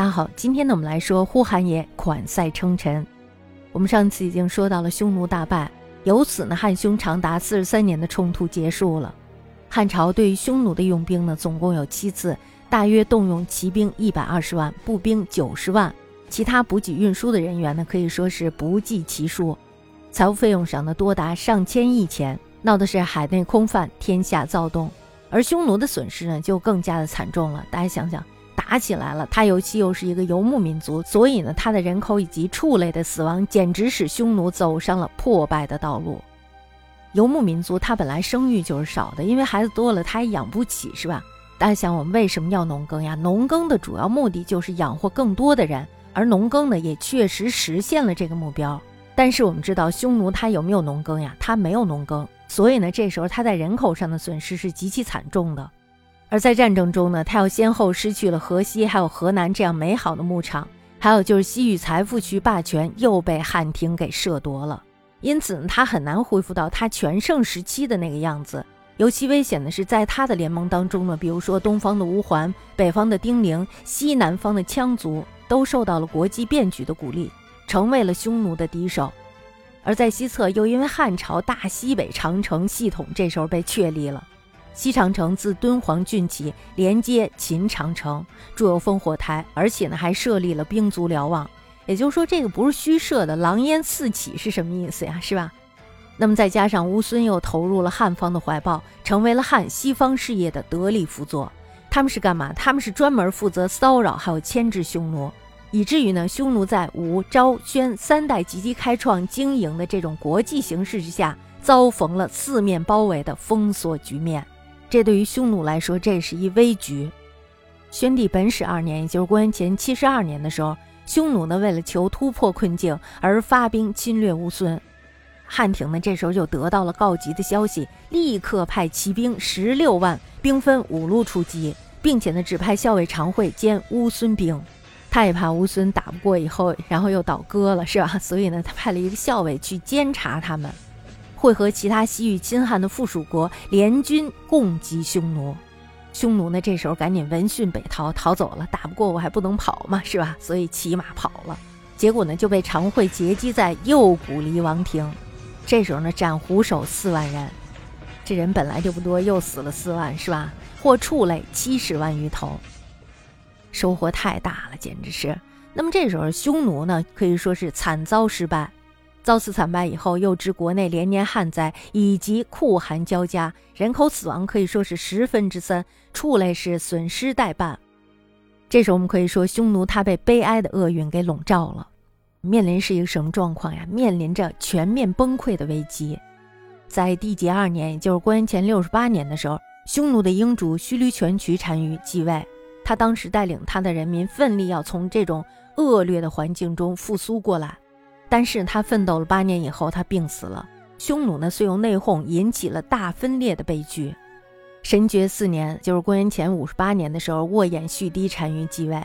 大家好，今天呢，我们来说呼韩邪款塞称臣。我们上次已经说到了匈奴大败，由此呢，汉匈长达四十三年的冲突结束了。汉朝对于匈奴的用兵呢，总共有七次，大约动用骑兵一百二十万，步兵九十万，其他补给运输的人员呢，可以说是不计其数。财务费用上呢，多达上千亿钱，闹的是海内空泛，天下躁动。而匈奴的损失呢，就更加的惨重了。大家想想。打起来了，他尤其又是一个游牧民族，所以呢，他的人口以及畜类的死亡，简直使匈奴走上了破败的道路。游牧民族他本来生育就是少的，因为孩子多了，他也养不起，是吧？大家想，我们为什么要农耕呀？农耕的主要目的就是养活更多的人，而农耕呢，也确实实现了这个目标。但是我们知道，匈奴它有没有农耕呀？它没有农耕，所以呢，这时候它在人口上的损失是极其惨重的。而在战争中呢，他又先后失去了河西还有河南这样美好的牧场，还有就是西域财富区霸权又被汉庭给摄夺了，因此呢，他很难恢复到他全盛时期的那个样子。尤其危险的是，在他的联盟当中呢，比如说东方的乌桓、北方的丁零、西南方的羌族，都受到了国际变局的鼓励，成为了匈奴的敌手。而在西侧，又因为汉朝大西北长城系统这时候被确立了。西长城自敦煌郡起，连接秦长城，筑有烽火台，而且呢还设立了兵卒瞭望。也就是说，这个不是虚设的，狼烟四起是什么意思呀？是吧？那么再加上乌孙又投入了汉方的怀抱，成为了汉西方事业的得力辅佐。他们是干嘛？他们是专门负责骚扰还有牵制匈奴，以至于呢，匈奴在吴、昭、宣三代积极开创经营的这种国际形势之下，遭逢了四面包围的封锁局面。这对于匈奴来说，这是一危局。宣帝本始二年，也就是公元前七十二年的时候，匈奴呢为了求突破困境而发兵侵略乌孙。汉廷呢这时候就得到了告急的消息，立刻派骑兵十六万，兵分五路出击，并且呢指派校尉常惠兼乌孙兵。他也怕乌孙打不过以后，然后又倒戈了，是吧？所以呢，他派了一个校尉去监察他们。会和其他西域亲汉的附属国联军共击匈奴，匈奴呢这时候赶紧闻讯北逃，逃走了。打不过我还不能跑嘛，是吧？所以骑马跑了。结果呢就被常惠截击在右谷离王庭。这时候呢斩胡首四万人，这人本来就不多，又死了四万，是吧？获畜类七十万余头，收获太大了，简直是。那么这时候匈奴呢可以说是惨遭失败。遭此惨败以后，又知国内连年旱灾以及酷寒交加，人口死亡可以说是十分之三，畜类是损失殆半。这时候我们可以说，匈奴他被悲哀的厄运给笼罩了，面临是一个什么状况呀？面临着全面崩溃的危机。在帝节二年，也就是公元前六十八年的时候，匈奴的英主须驴泉渠单于继位，他当时带领他的人民奋力要从这种恶劣的环境中复苏过来。但是他奋斗了八年以后，他病死了。匈奴呢，遂由内讧引起了大分裂的悲剧。神爵四年，就是公元前五十八年的时候，沃衍续低单于继位，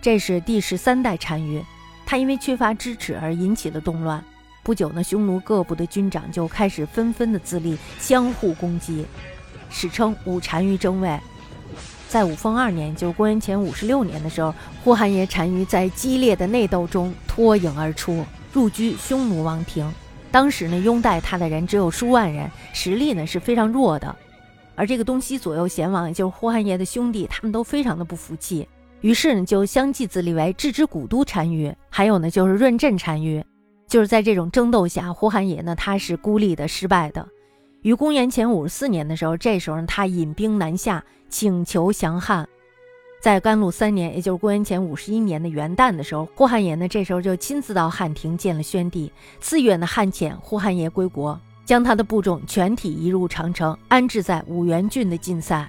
这是第十三代单于。他因为缺乏支持而引起了动乱。不久呢，匈奴各部的军长就开始纷纷的自立，相互攻击，史称五单于争位。在五凤二年，就是公元前五十六年的时候，呼韩邪单于在激烈的内斗中脱颖而出。入居匈奴王庭，当时呢，拥戴他的人只有数万人，实力呢是非常弱的。而这个东西左右贤王，也就是呼韩邪的兄弟，他们都非常的不服气，于是呢，就相继自立为置之古都单于，还有呢，就是润镇单于。就是在这种争斗下，呼韩邪呢，他是孤立的、失败的。于公元前五十四年的时候，这时候他引兵南下，请求降汉。在甘露三年，也就是公元前五十一年的元旦的时候，呼韩邪呢，这时候就亲自到汉庭见了宣帝。次月呢，汉遣呼韩邪归国，将他的部众全体移入长城，安置在五原郡的晋塞。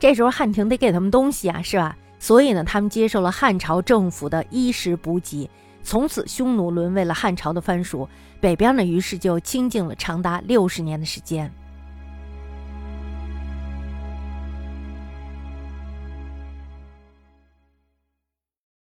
这时候汉庭得给他们东西啊，是吧？所以呢，他们接受了汉朝政府的衣食补给。从此，匈奴沦为了汉朝的藩属，北边呢，于是就清静了长达六十年的时间。